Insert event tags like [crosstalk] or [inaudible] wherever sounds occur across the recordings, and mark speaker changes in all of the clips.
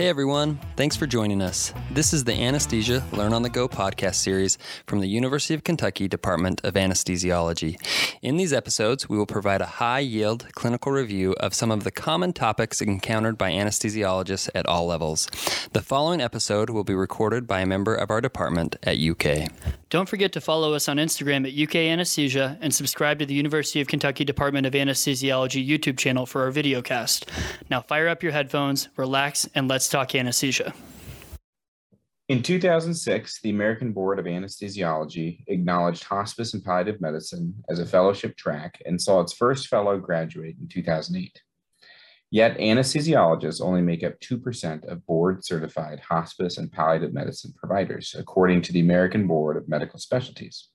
Speaker 1: Hey everyone, thanks for joining us. This is the Anesthesia Learn on the Go podcast series from the University of Kentucky Department of Anesthesiology. In these episodes, we will provide a high yield clinical review of some of the common topics encountered by anesthesiologists at all levels. The following episode will be recorded by a member of our department at UK.
Speaker 2: Don't forget to follow us on Instagram at UK Anesthesia and subscribe to the University of Kentucky Department of Anesthesiology YouTube channel for our video cast. Now fire up your headphones, relax, and let's talk anesthesia.
Speaker 3: In 2006, the American Board of Anesthesiology acknowledged hospice and palliative medicine as a fellowship track and saw its first fellow graduate in 2008. Yet, anesthesiologists only make up 2% of board certified hospice and palliative medicine providers, according to the American Board of Medical Specialties.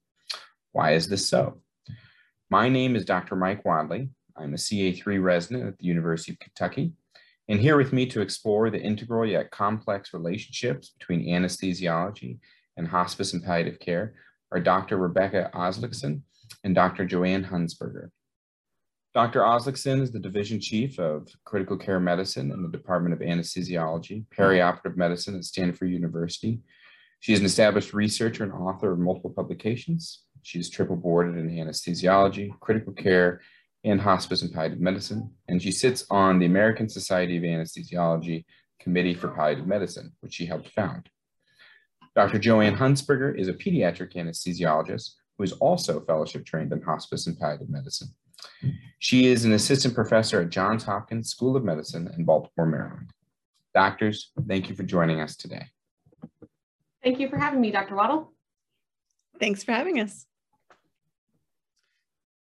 Speaker 3: Why is this so? My name is Dr. Mike Wadley. I'm a CA3 resident at the University of Kentucky. And here with me to explore the integral yet complex relationships between anesthesiology and hospice and palliative care are Dr. Rebecca Aslakson and Dr. Joanne Hunsberger. Dr. Aslakson is the Division Chief of Critical Care Medicine in the Department of Anesthesiology, Perioperative Medicine at Stanford University. She is an established researcher and author of multiple publications. She is triple boarded in anesthesiology, critical care, and hospice and palliative medicine, and she sits on the American Society of Anesthesiology Committee for Palliative Medicine, which she helped found. Dr. Joanne Hunsberger is a pediatric anesthesiologist who is also fellowship trained in hospice and palliative medicine. She is an assistant professor at Johns Hopkins School of Medicine in Baltimore, Maryland. Doctors, thank you for joining us today.
Speaker 4: Thank you for having me, Dr. Waddle.
Speaker 5: Thanks for having us.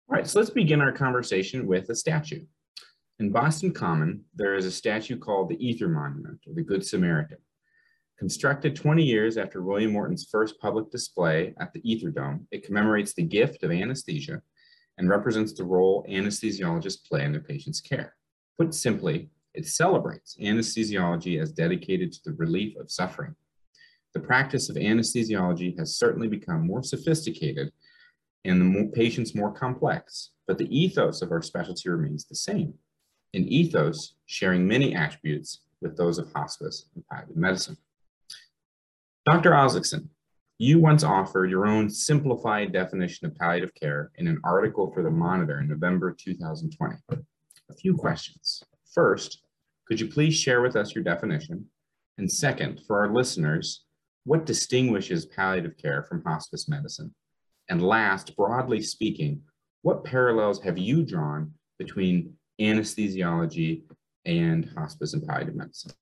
Speaker 3: All right, so let's begin our conversation with a statue. In Boston Common, there is a statue called the Ether Monument, or the Good Samaritan. Constructed 20 years after William Morton's first public display at the Ether Dome, it commemorates the gift of anesthesia and represents the role anesthesiologists play in their patients' care. Put simply, it celebrates anesthesiology as dedicated to the relief of suffering. The practice of anesthesiology has certainly become more sophisticated and the more patients more complex, but the ethos of our specialty remains the same. An ethos sharing many attributes with those of hospice and palliative medicine. Dr. Aslakson, you once offered your own simplified definition of palliative care in an article for the Monitor in November 2020. A few questions. First, could you please share with us your definition? And second, for our listeners, what distinguishes palliative care from hospice medicine? And last, broadly speaking, what parallels have you drawn between anesthesiology and hospice and palliative medicine?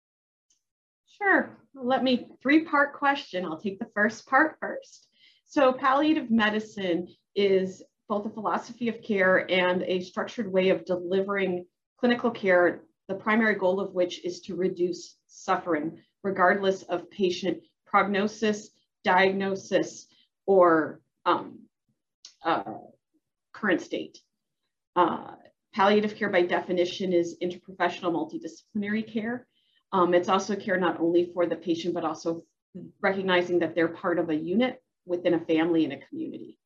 Speaker 4: Sure let me three part question. I'll take the first part first. So palliative medicine is both a philosophy of care and a structured way of delivering clinical care, the primary goal of which is to reduce suffering, regardless of patient prognosis, diagnosis, or um, uh, current state. Uh, palliative care by definition is interprofessional multidisciplinary care. Um, it's also care not only for the patient, but also recognizing that they're part of a unit within a family and a community.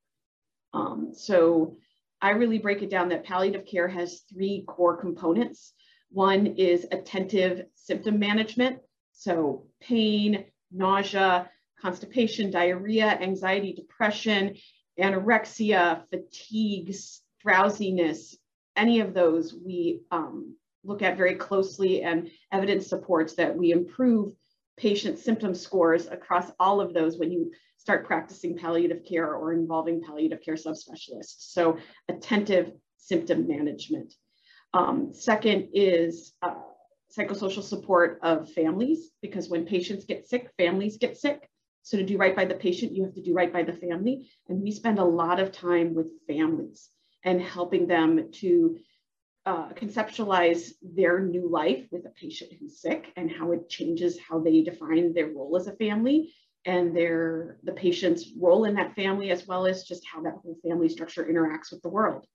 Speaker 4: Um, so I really break it down that palliative care has three core components. One is attentive symptom management. So pain, nausea, constipation, diarrhea, anxiety, depression, anorexia, fatigue, drowsiness, any of those we um, look at very closely and evidence supports that we improve patient symptom scores across all of those when you start practicing palliative care or involving palliative care subspecialists. So attentive symptom management. Um, second is uh, psychosocial support of families, because when patients get sick, families get sick. So to do right by the patient, you have to do right by the family. And we spend a lot of time with families and helping them to uh, conceptualize their new life with a patient who's sick and how it changes how they define their role as a family and their the patient's role in that family as well as just how that whole family structure interacts with the world.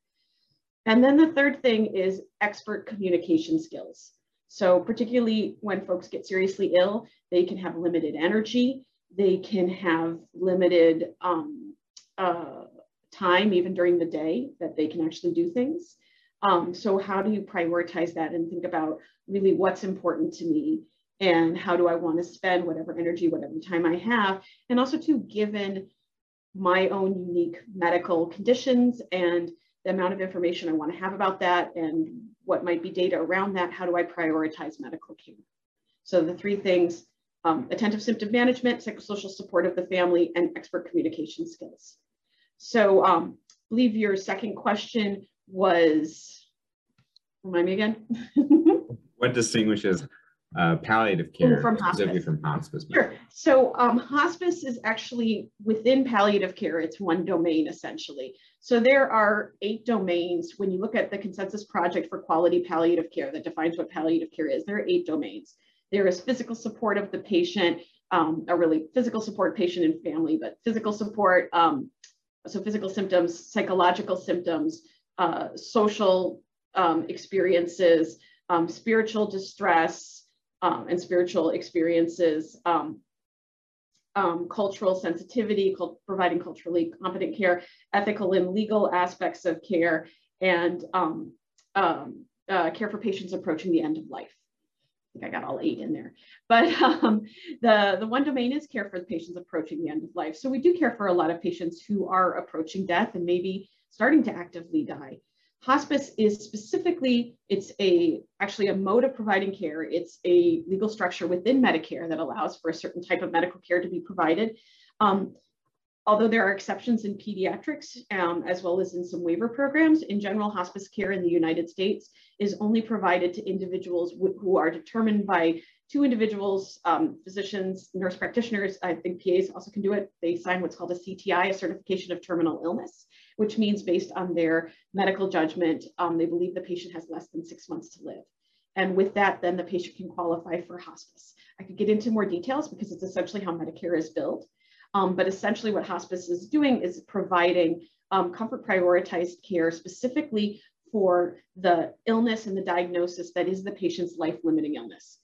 Speaker 4: And then the third thing is expert communication skills. So particularly when folks get seriously ill they can have limited energy. They can have limited um, uh, time even during the day that they can actually do things um, so how do you prioritize that and think about really what's important to me and how do I want to spend whatever energy, whatever time I have, and also to given my own unique medical conditions and the amount of information I want to have about that and what might be data around that, how do I prioritize medical care? So the three things, um, attentive symptom management, psychosocial support of the family, and expert communication skills. So um, believe your second question was, remind me again? [laughs]
Speaker 3: what distinguishes uh, palliative care
Speaker 4: from
Speaker 3: specifically hospice. from hospice?
Speaker 4: Sure. So um, hospice is actually within palliative care. It's one domain essentially. So there are eight domains. When you look at the Consensus Project for Quality Palliative Care that defines what palliative care is, there are eight domains. There is physical support of the patient, um, a really physical support patient and family, but physical support, um, so physical symptoms, psychological symptoms, uh, social um, experiences, um, spiritual distress, um, and spiritual experiences, um, um, cultural sensitivity, cult providing culturally competent care, ethical and legal aspects of care, and uh, care for patients approaching the end of life. I think I got all eight in there. But um, the, the one domain is care for the patients approaching the end of life. So we do care for a lot of patients who are approaching death and maybe starting to actively die. Hospice is specifically, it's a actually a mode of providing care. It's a legal structure within Medicare that allows for a certain type of medical care to be provided. Um, although there are exceptions in pediatrics, um, as well as in some waiver programs, in general, hospice care in the United States is only provided to individuals who are determined by two individuals, um, physicians, nurse practitioners, I think PAs also can do it. They sign what's called a CTI, a certification of terminal illness which means based on their medical judgment, um, they believe the patient has less than six months to live. And with that, then the patient can qualify for hospice. I could get into more details because it's essentially how Medicare is built. Um, but essentially what hospice is doing is providing um, comfort prioritized care specifically for the illness and the diagnosis that is the patient's life limiting illness.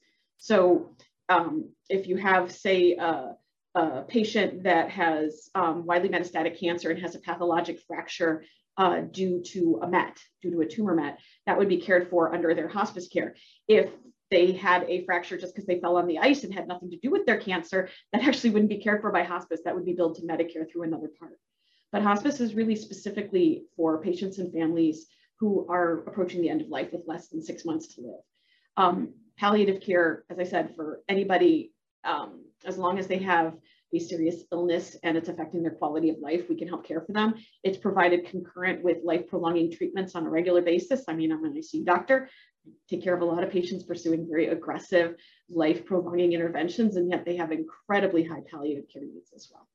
Speaker 4: So um, if you have, say, a patient that has um, widely metastatic cancer and has a pathologic fracture uh, due to a MET, due to a tumor MET, that would be cared for under their hospice care. If they had a fracture just because they fell on the ice and had nothing to do with their cancer, that actually wouldn't be cared for by hospice. That would be billed to Medicare through another part. But hospice is really specifically for patients and families who are approaching the end of life with less than six months to live. Um, palliative care, as I said, for anybody um, as long as they have a serious illness and it's affecting their quality of life, we can help care for them. It's provided concurrent with life prolonging treatments on a regular basis. I mean, I'm an ICU doctor, take care of a lot of patients pursuing very aggressive life prolonging interventions, and yet they have incredibly high palliative care needs as well.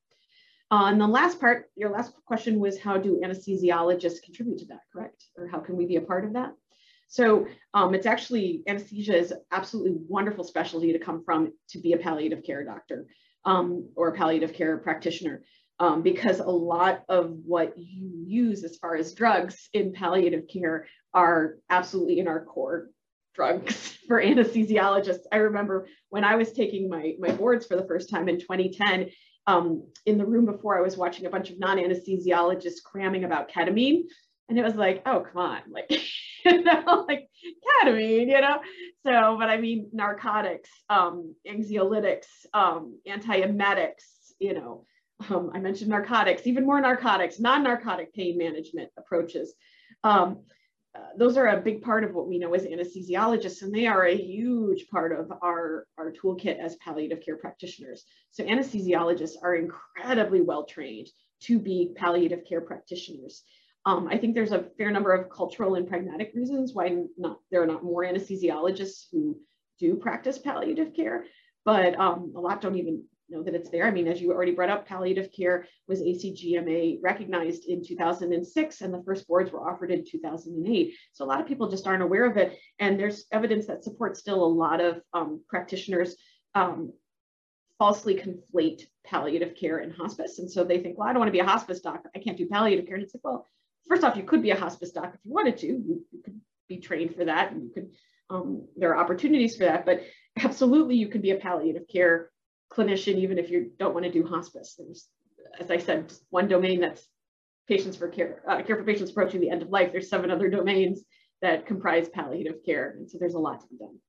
Speaker 4: Uh, and the last part, your last question was how do anesthesiologists contribute to that, correct? Or how can we be a part of that? So um, it's actually, anesthesia is absolutely wonderful specialty to come from to be a palliative care doctor um, or a palliative care practitioner. Um, because a lot of what you use as far as drugs in palliative care are absolutely in our core drugs [laughs] for anesthesiologists. I remember when I was taking my, my boards for the first time in 2010, um, in the room before I was watching a bunch of non-anesthesiologists cramming about ketamine. And it was like, oh, come on, like, [laughs] you know, like ketamine, you know? So, but I mean, narcotics, um, anxiolytics, um, antiemetics, you know, um, I mentioned narcotics, even more narcotics, non-narcotic pain management approaches. Um, uh, those are a big part of what we know as anesthesiologists, and they are a huge part of our, our toolkit as palliative care practitioners. So anesthesiologists are incredibly well trained to be palliative care practitioners. Um, I think there's a fair number of cultural and pragmatic reasons why not, there are not more anesthesiologists who do practice palliative care, but um, a lot don't even know that it's there. I mean, as you already brought up, palliative care was ACGME recognized in 2006 and the first boards were offered in 2008. So a lot of people just aren't aware of it. And there's evidence that supports still a lot of um, practitioners um, falsely conflate palliative care and hospice. And so they think, well, I don't want to be a hospice doctor. I can't do palliative care. And it's like, well, first off, you could be a hospice doc if you wanted to. You, you could be trained for that, and you could. Um, there are opportunities for that, but absolutely, you could be a palliative care clinician even if you don't want to do hospice. There's, as I said, one domain that's patients for care, uh, care for patients approaching the end of life. There's seven other domains that comprise palliative care, and so there's a lot to be done.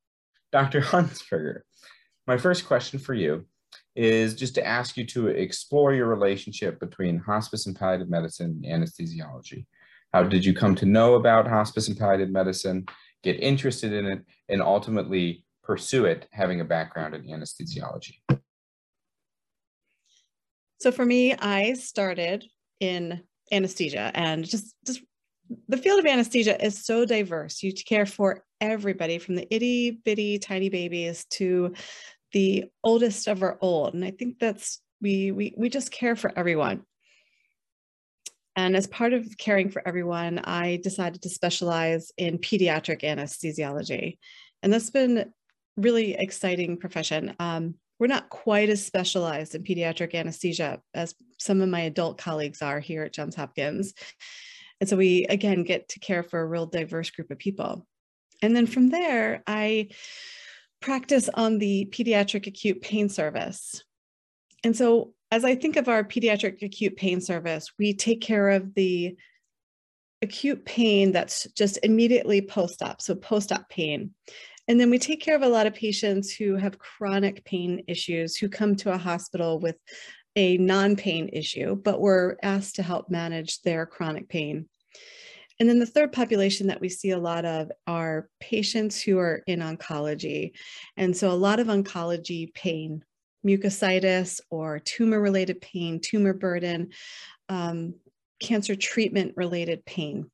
Speaker 3: Dr. Hunsberger, my first question for you is just to ask you to explore your relationship between hospice and palliative medicine and anesthesiology. How did you come to know about hospice and palliative medicine, get interested in it, and ultimately pursue it having a background in anesthesiology?
Speaker 5: So for me, I started in anesthesia and just just the field of anesthesia is so diverse. You care for everybody from the itty bitty tiny babies to the oldest of our old. And I think that's we we we just care for everyone. And as part of caring for everyone, I decided to specialize in pediatric anesthesiology. And that's been really exciting profession. Um, we're not quite as specialized in pediatric anesthesia as some of my adult colleagues are here at Johns Hopkins. And so we, again, get to care for a real diverse group of people. And then from there, I practice on the pediatric acute pain service. And so as I think of our pediatric acute pain service, we take care of the acute pain that's just immediately post-op, so post-op pain. And then we take care of a lot of patients who have chronic pain issues who come to a hospital with a non-pain issue, but we're asked to help manage their chronic pain. And then the third population that we see a lot of are patients who are in oncology. And so a lot of oncology pain, mucositis or tumor related pain, tumor burden, um, cancer treatment related pain.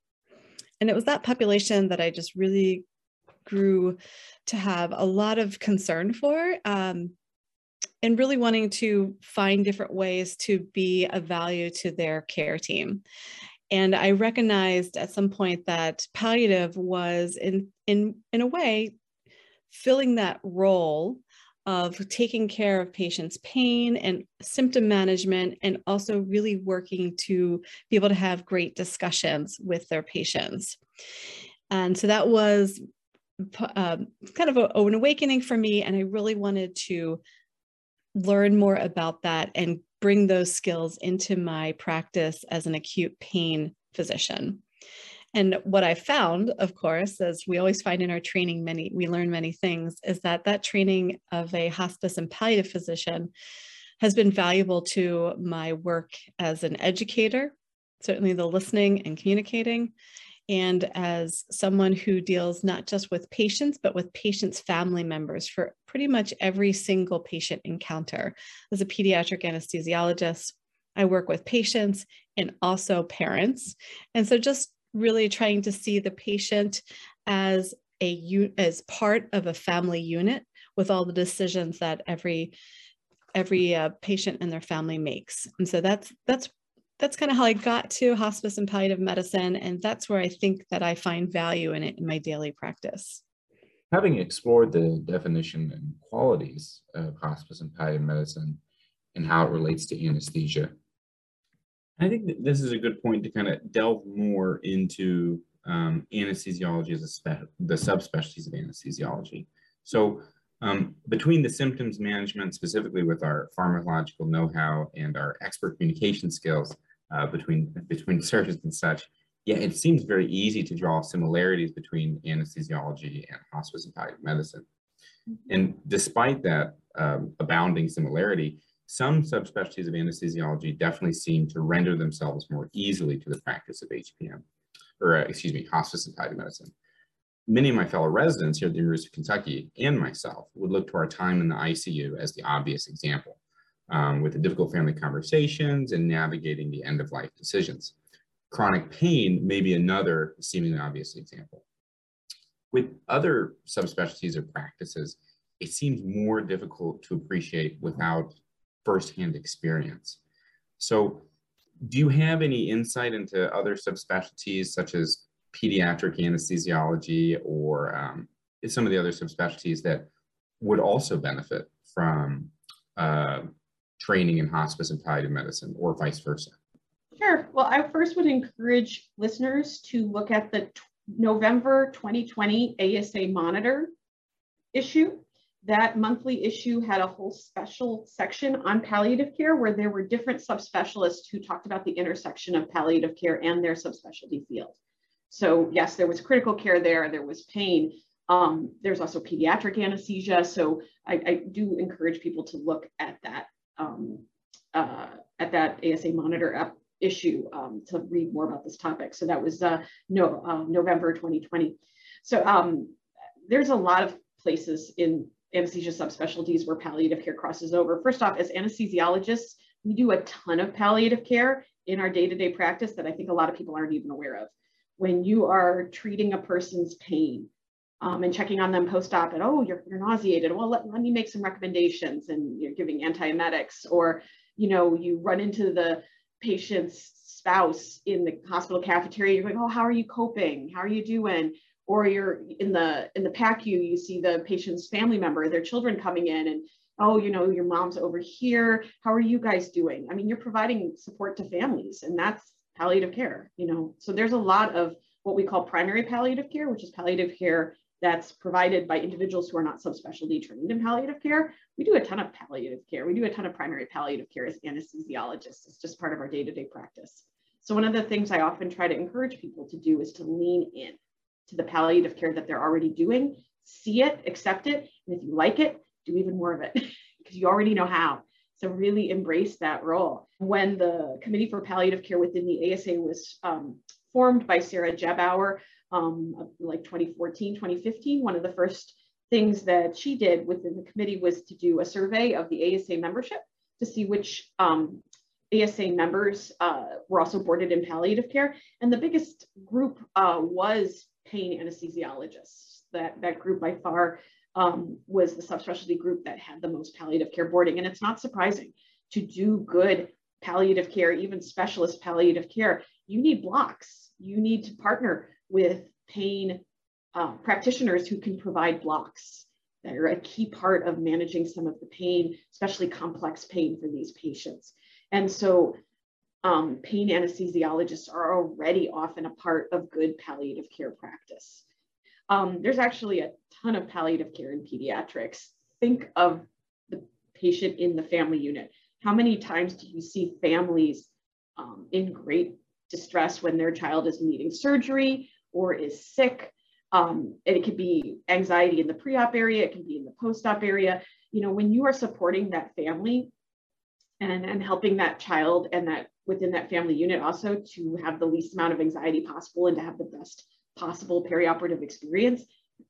Speaker 5: And it was that population that I just really grew to have a lot of concern for um, and really wanting to find different ways to be of value to their care team. And I recognized at some point that palliative was in in in a way filling that role of taking care of patients' pain and symptom management, and also really working to be able to have great discussions with their patients. And so that was uh, kind of a, an awakening for me, and I really wanted to learn more about that and bring those skills into my practice as an acute pain physician. And what I found, of course, as we always find in our training, many we learn many things, is that that training of a hospice and palliative physician has been valuable to my work as an educator, certainly the listening and communicating, and as someone who deals not just with patients, but with patients' family members for pretty much every single patient encounter. As a pediatric anesthesiologist, I work with patients and also parents. And so just really trying to see the patient as a as part of a family unit with all the decisions that every every uh, patient and their family makes. And so that's that's that's kind of how I got to hospice and palliative medicine. And that's where I think that I find value in it in my daily practice.
Speaker 3: Having explored the definition and qualities of hospice and palliative medicine and how it relates to anesthesia, I think that this is a good point to kind of delve more into um, anesthesiology as a spe- the subspecialties of anesthesiology. So um, between the symptoms management, specifically with our pharmacological know-how and our expert communication skills, uh, between between surgeons and such. Yeah, it seems very easy to draw similarities between anesthesiology and hospice and palliative medicine. Mm-hmm. And despite that um, abounding similarity, some subspecialties of anesthesiology definitely seem to render themselves more easily to the practice of HPM, or uh, excuse me, hospice and palliative medicine. Many of my fellow residents here at the University of Kentucky and myself would look to our time in the ICU as the obvious example um, with the difficult family conversations and navigating the end of life decisions. Chronic pain may be another seemingly obvious example. With other subspecialties or practices, it seems more difficult to appreciate without firsthand experience. So do you have any insight into other subspecialties such as pediatric anesthesiology or um, some of the other subspecialties that would also benefit from uh, training in hospice and palliative medicine or vice versa?
Speaker 4: Sure. Well, I first would encourage listeners to look at the November 2020 ASA monitor issue. That monthly issue had a whole special section on palliative care where there were different subspecialists who talked about the intersection of palliative care and their subspecialty field. So yes, there was critical care there, there was pain, Um, there's also pediatric anesthesia. So I, I, do encourage people to look at that um, uh, at that ASA monitor app issue um, to read more about this topic. So that was uh, no, uh, November 2020. So um, there's a lot of places in anesthesia subspecialties where palliative care crosses over. First off, as anesthesiologists, we do a ton of palliative care in our day-to-day practice that I think a lot of people aren't even aware of. When you are treating a person's pain um, and checking on them post-op and, oh, you're, you're nauseated. Well, let, let me make some recommendations and you're giving antiemetics or, you know, you run into the patient's spouse in the hospital cafeteria. You're going, oh, how are you coping? How are you doing? Or you're in the in the PACU, you see the patient's family member, their children coming in and oh, you know, your mom's over here. How are you guys doing? I mean, you're providing support to families, and that's palliative care, you know. So there's a lot of what we call primary palliative care, which is palliative care that's provided by individuals who are not subspecialty trained in palliative care. We do a ton of palliative care. We do a ton of primary palliative care as anesthesiologists. It's just part of our day-to-day practice. So one of the things I often try to encourage people to do is to lean in to the palliative care that they're already doing, see it, accept it, and if you like it, do even more of it [laughs] because you already know how. So really embrace that role. When the Committee for Palliative Care within the ASA was um, formed by Sarah Gebauer, um, like 2014, 2015, one of the first things that she did within the committee was to do a survey of the ASA membership to see which um, ASA members uh, were also boarded in palliative care. And the biggest group uh, was pain anesthesiologists. That, that group by far um, was the subspecialty group that had the most palliative care boarding. And it's not surprising to do good palliative care, even specialist palliative care, you need blocks. You need to partner with pain uh, practitioners who can provide blocks that are a key part of managing some of the pain, especially complex pain for these patients. And so um, pain anesthesiologists are already often a part of good palliative care practice. Um, there's actually a ton of palliative care in pediatrics. Think of the patient in the family unit. How many times do you see families um, in great distress when their child is needing surgery or is sick? Um, and it could be anxiety in the pre-op area, it can be in the post-op area. You know, when you are supporting that family and, and helping that child and that within that family unit also to have the least amount of anxiety possible and to have the best possible perioperative experience,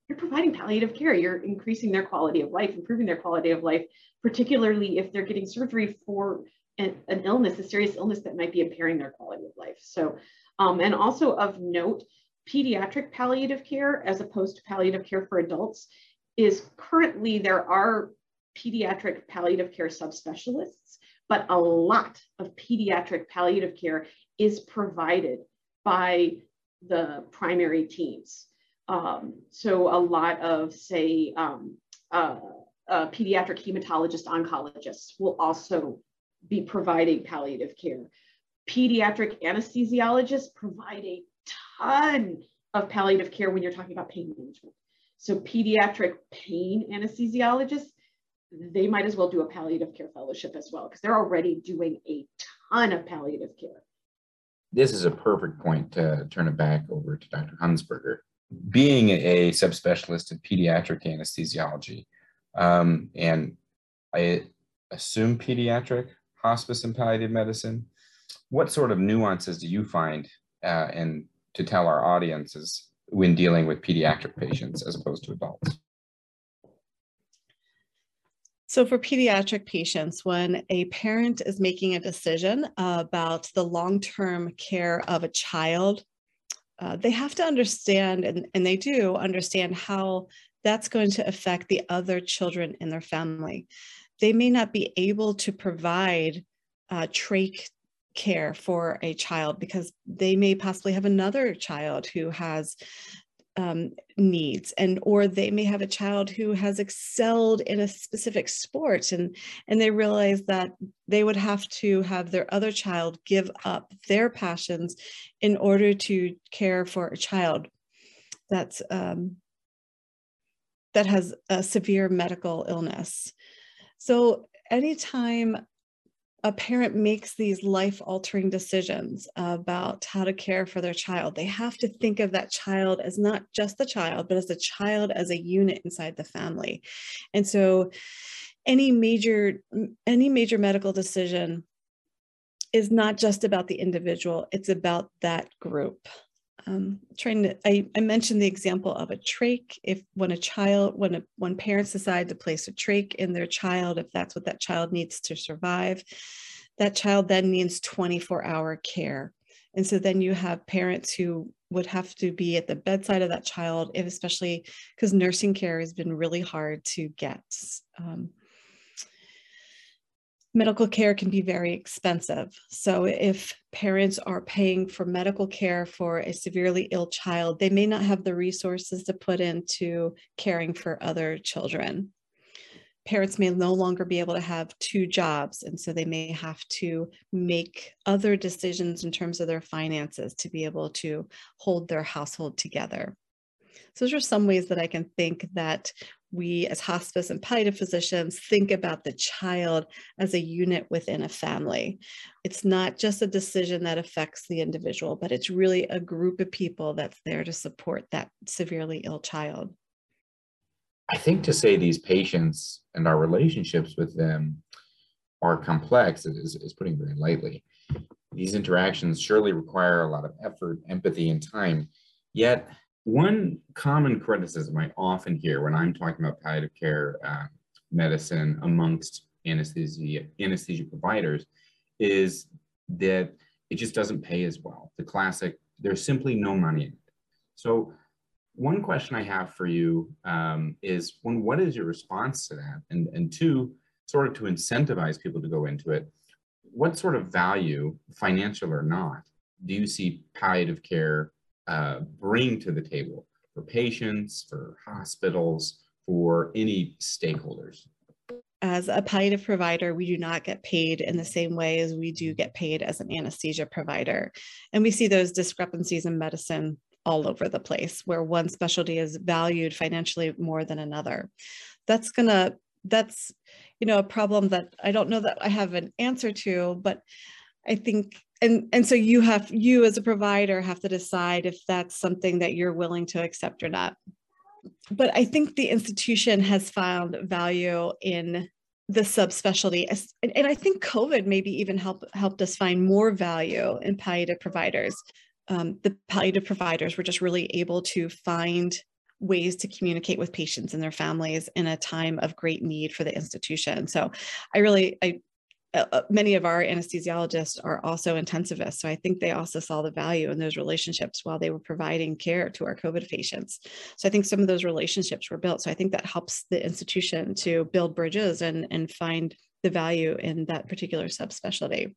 Speaker 4: you're providing palliative care. You're increasing their quality of life, improving their quality of life, particularly if they're getting surgery for an, an illness, a serious illness that might be impairing their quality of life. So, um, and also of note, pediatric palliative care as opposed to palliative care for adults is currently there are pediatric palliative care subspecialists, but a lot of pediatric palliative care is provided by the primary teams. Um, so a lot of, say, um, uh, uh, pediatric hematologist oncologists will also be providing palliative care. Pediatric anesthesiologists provide a ton of palliative care when you're talking about pain management. So pediatric pain anesthesiologists, they might as well do a palliative care fellowship as well because they're already doing a ton of palliative care
Speaker 3: this is a perfect point to turn it back over to Dr. Hunsberger. Being a subspecialist in pediatric anesthesiology, um, and I assume pediatric hospice and palliative medicine, what sort of nuances do you find uh, and to tell our audiences when dealing with pediatric patients as opposed to adults?
Speaker 5: So, for pediatric patients, when a parent is making a decision about the long term care of a child, uh, they have to understand, and, and they do understand, how that's going to affect the other children in their family. They may not be able to provide uh, trach care for a child because they may possibly have another child who has um, needs and or they may have a child who has excelled in a specific sport and and they realize that they would have to have their other child give up their passions in order to care for a child that's um, that has a severe medical illness. So anytime a parent makes these life altering decisions about how to care for their child, they have to think of that child as not just the child, but as a child as a unit inside the family. And so any major any major medical decision is not just about the individual, it's about that group. Um, trying to, I, I, mentioned the example of a trach. If when a child, when a, when parents decide to place a trach in their child, if that's what that child needs to survive, that child then needs 24 hour care. And so then you have parents who would have to be at the bedside of that child, if especially because nursing care has been really hard to get. Um, medical care can be very expensive. So if parents are paying for medical care for a severely ill child, they may not have the resources to put into caring for other children. Parents may no longer be able to have two jobs, and so they may have to make other decisions in terms of their finances to be able to hold their household together. So those are some ways that I can think that we as hospice and palliative physicians think about the child as a unit within a family. It's not just a decision that affects the individual, but it's really a group of people that's there to support that severely ill child.
Speaker 3: I think to say these patients and our relationships with them are complex is, is putting very lightly. These interactions surely require a lot of effort, empathy, and time. Yet one common criticism I often hear when I'm talking about palliative care uh, medicine amongst anesthesia anesthesia providers is that it just doesn't pay as well. The classic, there's simply no money in it. So one question I have for you um, is one, what is your response to that? And, and two, sort of to incentivize people to go into it, what sort of value, financial or not, do you see palliative care uh, bring to the table for patients, for hospitals, for any stakeholders?
Speaker 5: As a palliative provider, we do not get paid in the same way as we do get paid as an anesthesia provider. And we see those discrepancies in medicine all over the place where one specialty is valued financially more than another. That's going to that's you know a problem that I don't know that I have an answer to, but I think and and so you have you as a provider have to decide if that's something that you're willing to accept or not. But i think the institution has found value in the subspecialty and i think covid maybe even helped helped us find more value in palliative providers. Um, the palliative providers were just really able to find ways to communicate with patients and their families in a time of great need for the institution. So i really i uh, uh, many of our anesthesiologists are also intensivists. So I think they also saw the value in those relationships while they were providing care to our COVID patients. So I think some of those relationships were built. So I think that helps the institution to build bridges and, and find the value in that particular subspecialty.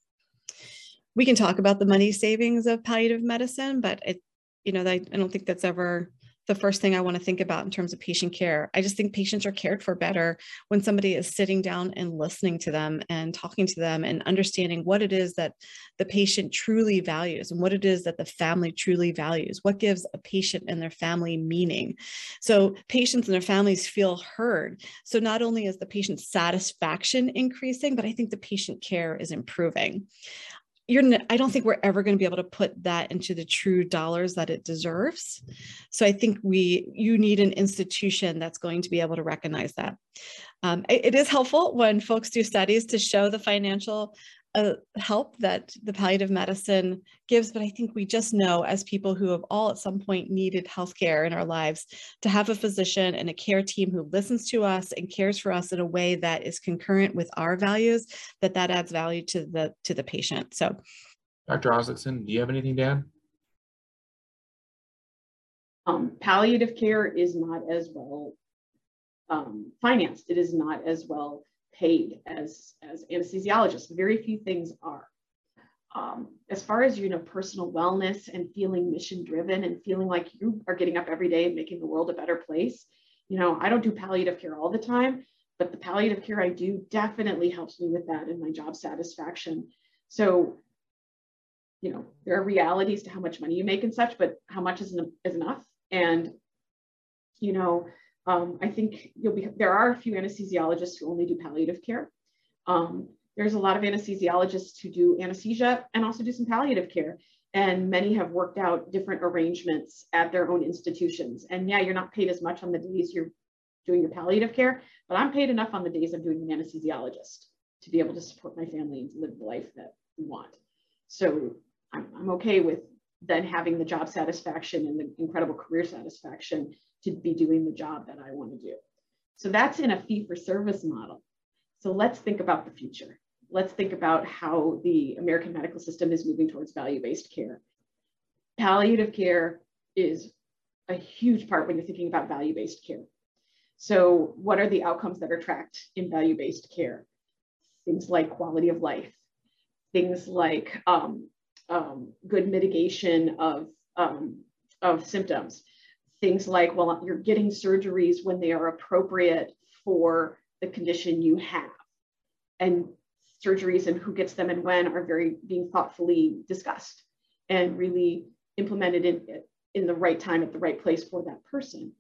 Speaker 5: We can talk about the money savings of palliative medicine, but it, you know, I, I don't think that's ever the first thing I want to think about in terms of patient care. I just think patients are cared for better when somebody is sitting down and listening to them and talking to them and understanding what it is that the patient truly values and what it is that the family truly values. What gives a patient and their family meaning? So patients and their families feel heard. So not only is the patient satisfaction increasing, but I think the patient care is improving you're i don't think we're ever going to be able to put that into the true dollars that it deserves. So i think we you need an institution that's going to be able to recognize that. Um, it, it is helpful when folks do studies to show the financial uh, help that the palliative medicine gives, but I think we just know as people who have all at some point needed healthcare in our lives to have a physician and a care team who listens to us and cares for us in a way that is concurrent with our values, that that adds value to the to the patient. So,
Speaker 3: Dr. Aslakson, do you have anything to add?
Speaker 4: Um, palliative care is not as well um, financed. It is not as well paid as, as anesthesiologists. Very few things are. Um, as far as you know, personal wellness and feeling mission driven and feeling like you are getting up every day and making the world a better place. You know, I don't do palliative care all the time, but the palliative care I do definitely helps me with that and my job satisfaction. So, you know, there are realities to how much money you make and such, but how much is, is enough? And, you know, um, I think you'll be, there are a few anesthesiologists who only do palliative care. Um, there's a lot of anesthesiologists who do anesthesia and also do some palliative care. And many have worked out different arrangements at their own institutions. And yeah, you're not paid as much on the days you're doing your palliative care, but I'm paid enough on the days I'm doing an anesthesiologist to be able to support my family and live the life that we want. So I'm, I'm okay with then having the job satisfaction and the incredible career satisfaction to be doing the job that I want to do. So that's in a fee for service model. So let's think about the future. Let's think about how the American medical system is moving towards value-based care. Palliative care is a huge part when you're thinking about value-based care. So what are the outcomes that are tracked in value-based care? Things like quality of life, things like um, um, good mitigation of, um, of symptoms, things like, well, you're getting surgeries when they are appropriate for the condition you have. And surgeries and who gets them and when are very being thoughtfully discussed and really implemented in, in the right time at the right place for that person.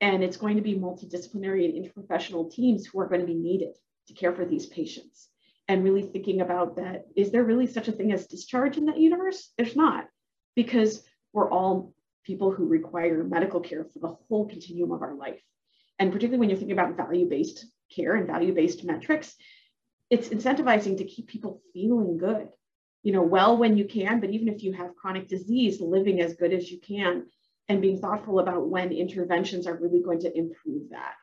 Speaker 4: And it's going to be multidisciplinary and interprofessional teams who are going to be needed to care for these patients. And really thinking about that, is there really such a thing as discharge in that universe? There's not, because we're all people who require medical care for the whole continuum of our life. And particularly when you're thinking about value-based care and value-based metrics, it's incentivizing to keep people feeling good, you know, well when you can, but even if you have chronic disease, living as good as you can and being thoughtful about when interventions are really going to improve that.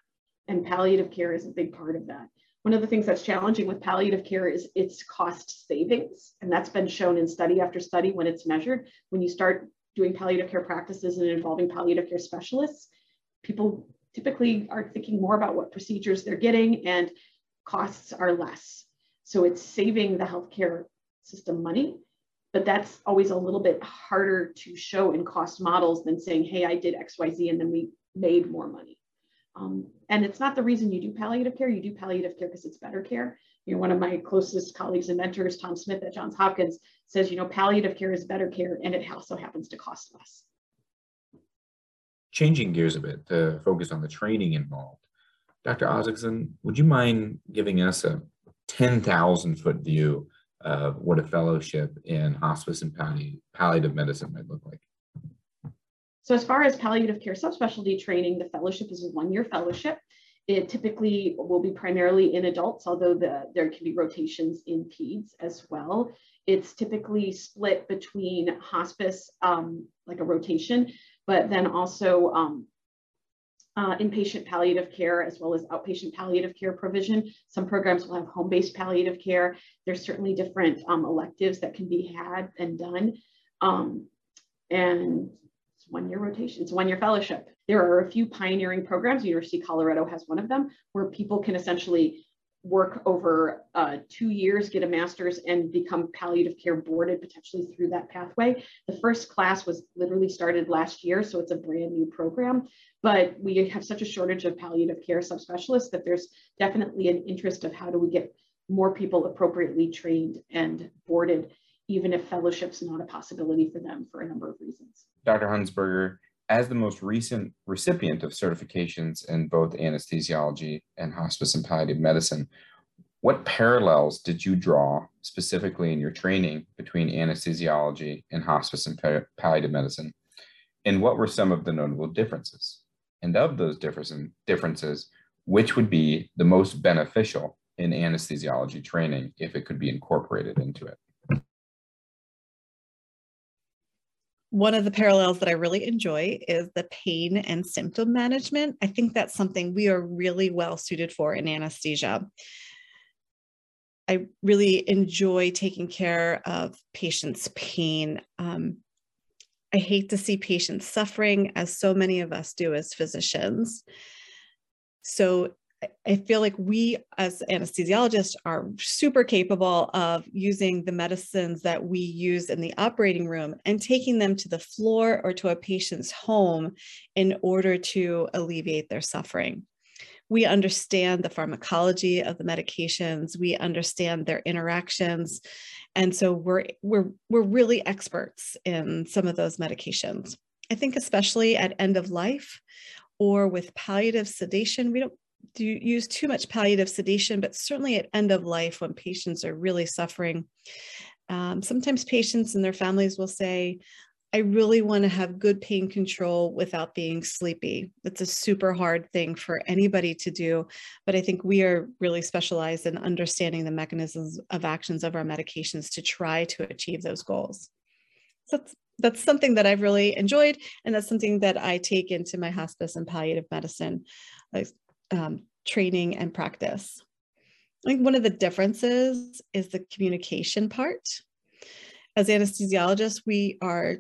Speaker 4: And palliative care is a big part of that. One of the things that's challenging with palliative care is its cost savings. And that's been shown in study after study when it's measured. When you start doing palliative care practices and involving palliative care specialists, people typically are thinking more about what procedures they're getting and costs are less. So it's saving the healthcare system money, but that's always a little bit harder to show in cost models than saying, hey, I did XYZ and then we made more money. Um, and it's not the reason you do palliative care. You do palliative care because it's better care. You know, one of my closest colleagues and mentors, Tom Smith at Johns Hopkins, says, you know, palliative care is better care and it also happens to cost less.
Speaker 3: Changing gears a bit to focus on the training involved. Dr. Aslakson, would you mind giving us a 10,000 foot view of what a fellowship in hospice and palliative medicine might look like?
Speaker 4: So as far as palliative care subspecialty training, the fellowship is a one-year fellowship. It typically will be primarily in adults, although the, there can be rotations in peds as well. It's typically split between hospice, um, like a rotation, but then also um, uh, inpatient palliative care as well as outpatient palliative care provision. Some programs will have home-based palliative care. There's certainly different um, electives that can be had and done. Um, and it's one-year rotation, it's one-year fellowship. There are a few pioneering programs. University of Colorado has one of them where people can essentially work over uh, two years, get a master's, and become palliative care boarded potentially through that pathway. The first class was literally started last year, so it's a brand new program. But we have such a shortage of palliative care subspecialists that there's definitely an interest of how do we get more people appropriately trained and boarded, even if fellowship's not a possibility for them for a number of reasons.
Speaker 3: Dr. Hunsberger, as the most recent recipient of certifications in both anesthesiology and hospice and palliative medicine, what parallels did you draw specifically in your training between anesthesiology and hospice and palliative medicine? And what were some of the notable differences? And of those differences, which would be the most beneficial in anesthesiology training if it could be incorporated into it?
Speaker 5: One of the parallels that I really enjoy is the pain and symptom management. I think that's something we are really well suited for in anesthesia. I really enjoy taking care of patients' pain. Um, I hate to see patients suffering, as so many of us do as physicians. So I feel like we as anesthesiologists are super capable of using the medicines that we use in the operating room and taking them to the floor or to a patient's home in order to alleviate their suffering. We understand the pharmacology of the medications, we understand their interactions, and so we're we're we're really experts in some of those medications. I think especially at end of life or with palliative sedation, we don't do you use too much palliative sedation, but certainly at end of life when patients are really suffering. Um, sometimes patients and their families will say, I really want to have good pain control without being sleepy. It's a super hard thing for anybody to do, but I think we are really specialized in understanding the mechanisms of actions of our medications to try to achieve those goals. So that's, that's something that I've really enjoyed, and that's something that I take into my hospice and palliative medicine um, training and practice. I think one of the differences is the communication part. As anesthesiologists, we are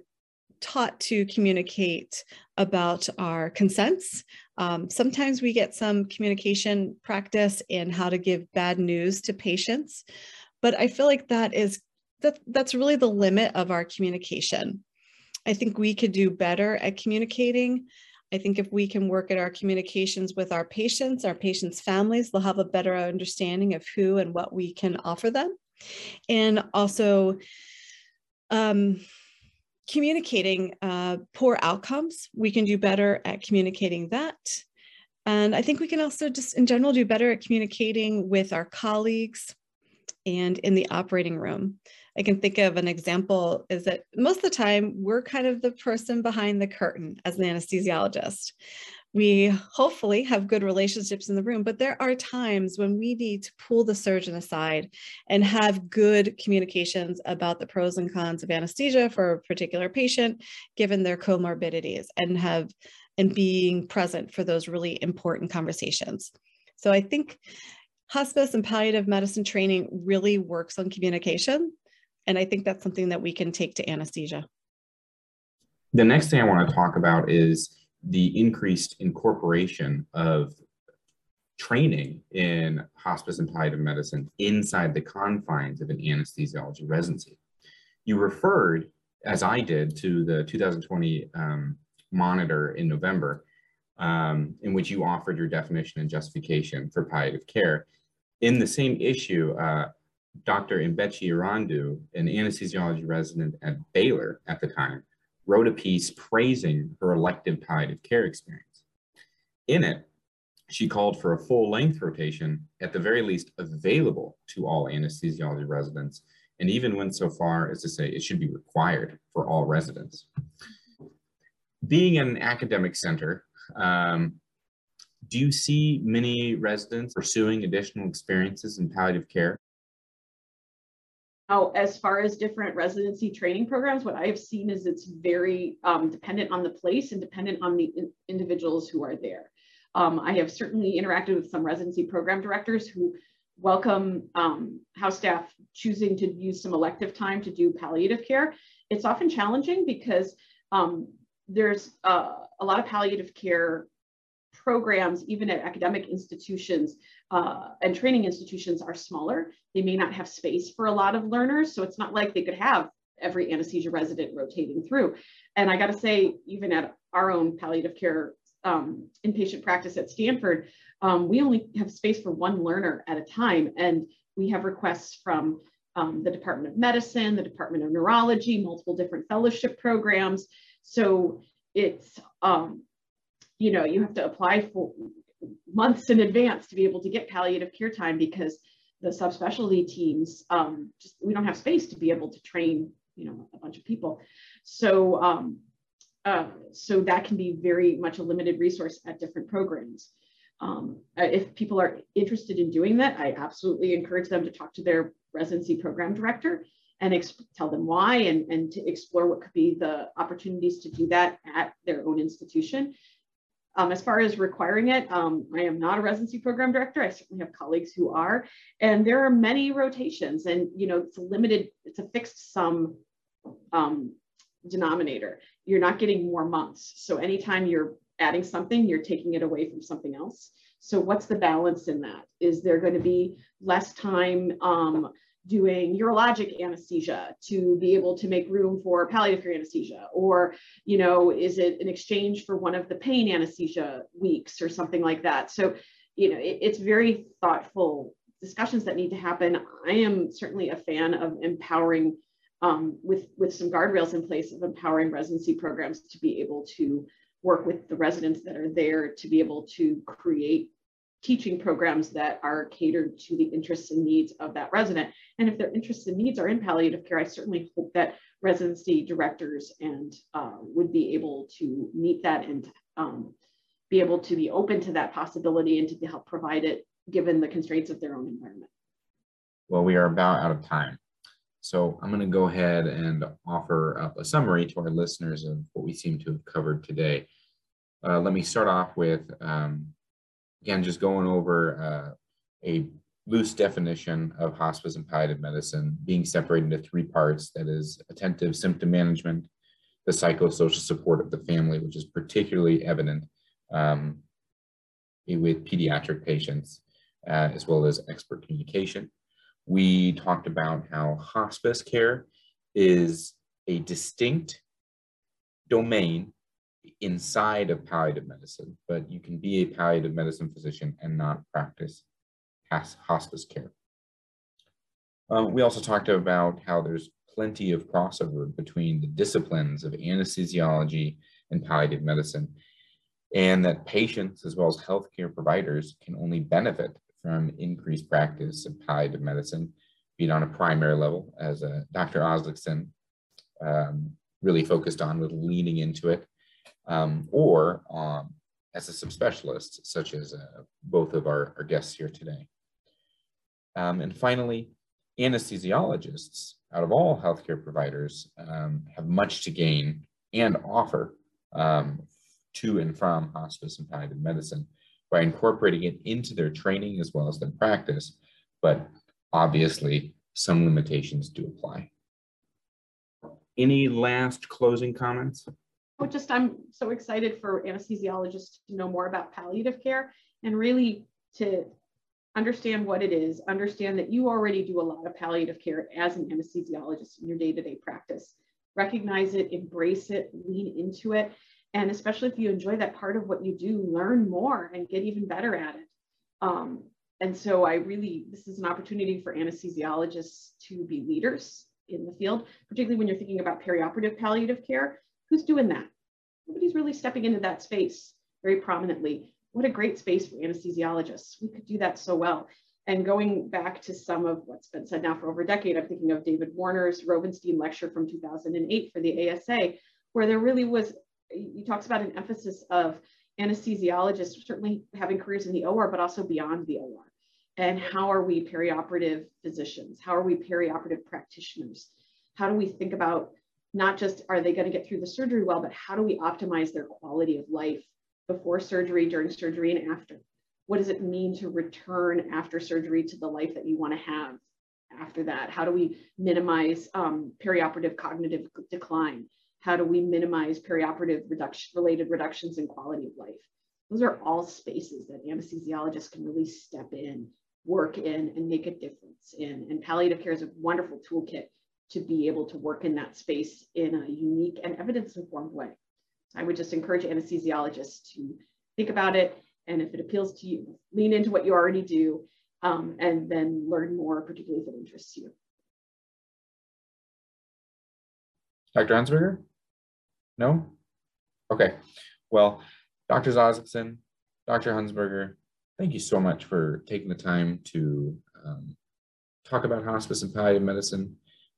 Speaker 5: taught to communicate about our consents. Um, sometimes we get some communication practice in how to give bad news to patients, but I feel like that is that that's really the limit of our communication. I think we could do better at communicating. I think if we can work at our communications with our patients, our patients' families, they'll have a better understanding of who and what we can offer them. And also, um, communicating uh, poor outcomes. We can do better at communicating that. And I think we can also just in general do better at communicating with our colleagues and in the operating room. I can think of an example is that most of the time we're kind of the person behind the curtain as an anesthesiologist we hopefully have good relationships in the room, but there are times when we need to pull the surgeon aside and have good communications about the pros and cons of anesthesia for a particular patient, given their comorbidities, and have and being present for those really important conversations. So I think hospice and palliative medicine training really works on communication. And I think that's something that we can take to anesthesia.
Speaker 3: The next thing I want to talk about is the increased incorporation of training in hospice and palliative medicine inside the confines of an anesthesiology residency. You referred, as I did, to the 2020 um, monitor in November, um, in which you offered your definition and justification for palliative care. In the same issue, uh, Dr. Mbechi Irandu, an anesthesiology resident at Baylor at the time, wrote a piece praising her elective palliative care experience. In it, she called for a full length rotation, at the very least available to all anesthesiology residents, and even went so far as to say it should be required for all residents. Being an academic center, um, do you see many residents pursuing additional experiences in palliative care?
Speaker 4: Now, as far as different residency training programs, what I have seen is it's very um, dependent on the place and dependent on the in individuals who are there. Um, I have certainly interacted with some residency program directors who welcome um, house staff choosing to use some elective time to do palliative care. It's often challenging because um, there's uh, a lot of palliative care programs, even at academic institutions uh, and training institutions are smaller. They may not have space for a lot of learners. So it's not like they could have every anesthesia resident rotating through. And I got to say, even at our own palliative care um, inpatient practice at Stanford, um, we only have space for one learner at a time. And we have requests from um, the Department of Medicine, the Department of Neurology, multiple different fellowship programs. So it's, um, you know, you have to apply for months in advance to be able to get palliative care time because the subspecialty teams um, just we don't have space to be able to train you know a bunch of people. So um, uh, so that can be very much a limited resource at different programs. Um, if people are interested in doing that i absolutely encourage them to talk to their residency program director and tell them why and, and to explore what could be the opportunities to do that at their own institution um, as far as requiring it, um, I am not a residency program director. I certainly have colleagues who are, and there are many rotations and, you know, it's a limited, it's a fixed sum um, denominator. You're not getting more months. So anytime you're adding something, you're taking it away from something else. So what's the balance in that? Is there going to be less time um, doing urologic anesthesia to be able to make room for palliative care anesthesia? Or you know is it an exchange for one of the pain anesthesia weeks or something like that? So you know it, it's very thoughtful discussions that need to happen. I am certainly a fan of empowering um, with with some guardrails in place of empowering residency programs to be able to work with the residents that are there to be able to create teaching programs that are catered to the interests and needs of that resident. And if their interests and needs are in palliative care, I certainly hope that residency directors and uh, would be able to meet that and um, be able to be open to that possibility and to help provide it given the constraints of their own environment.
Speaker 3: Well, we are about out of time. So I'm going to go ahead and offer up a summary to our listeners of what we seem to have covered today. Uh, let me start off with, um, again, just going over uh, a loose definition of hospice and palliative medicine being separated into three parts that is attentive symptom management, the psychosocial support of the family, which is particularly evident um, with pediatric patients, uh, as well as expert communication. We talked about how hospice care is a distinct domain inside of palliative medicine, but you can be a palliative medicine physician and not practice hospice care. Um, we also talked about how there's plenty of crossover between the disciplines of anesthesiology and palliative medicine, and that patients as well as healthcare providers can only benefit from increased practice of palliative medicine, be it on a primary level, as uh, Dr. Aslakson um, really focused on with leaning into it, um, or um, as a subspecialist, such as uh, both of our, our guests here today. Um, and finally, anesthesiologists, out of all healthcare providers, um, have much to gain and offer um, to and from hospice and palliative medicine by incorporating it into their training as well as their practice. But obviously, some limitations do apply. Any last closing comments?
Speaker 4: Just I'm so excited for anesthesiologists to know more about palliative care and really to understand what it is, understand that you already do a lot of palliative care as an anesthesiologist in your day-to-day practice. Recognize it, embrace it, lean into it, and especially if you enjoy that part of what you do, learn more and get even better at it. Um, and so I really, this is an opportunity for anesthesiologists to be leaders in the field, particularly when you're thinking about perioperative palliative care. Who's doing that? Nobody's really stepping into that space very prominently. What a great space for anesthesiologists. We could do that so well. And going back to some of what's been said now for over a decade, I'm thinking of David Warner's Rovenstine lecture from 2008 for the ASA, where there really was he talks about an emphasis of anesthesiologists certainly having careers in the OR, but also beyond the OR. And how are we perioperative physicians? How are we perioperative practitioners? How do we think about not just are they going to get through the surgery well, but how do we optimize their quality of life before surgery, during surgery, and after? What does it mean to return after surgery to the life that you want to have after that? How do we minimize um, perioperative cognitive decline? How do we minimize perioperative reduction, related reductions in quality of life? Those are all spaces that anesthesiologists can really step in, work in, and make a difference in. And palliative care is a wonderful toolkit to be able to work in that space in a unique and evidence-informed way. I would just encourage anesthesiologists to think about it, and if it appeals to you, lean into what you already do, um, and then learn more, particularly if it interests you.
Speaker 3: Dr. Hunsberger? No? Okay. Well, Dr. Aslakson, Dr. Hunsberger, thank you so much for taking the time to um, talk about hospice and palliative medicine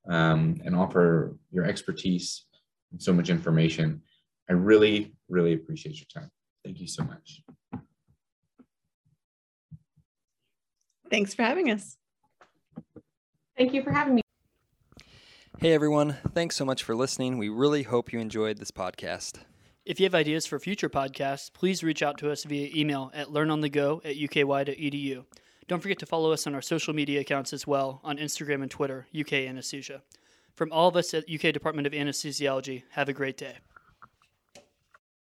Speaker 3: um, and offer your expertise and so much information. I really, really appreciate your time. Thank you so much.
Speaker 5: Thanks for having us.
Speaker 4: Thank you for having me.
Speaker 1: Hey everyone, thanks so much for listening. We really hope you enjoyed this podcast.
Speaker 2: If you have ideas for future podcasts, please reach out to us via email at learnonthego at uky.edu. Don't forget to follow us on our social media accounts as well on Instagram and Twitter, UK Anesthesia. From all of us at UK Department of Anesthesiology, have a great day.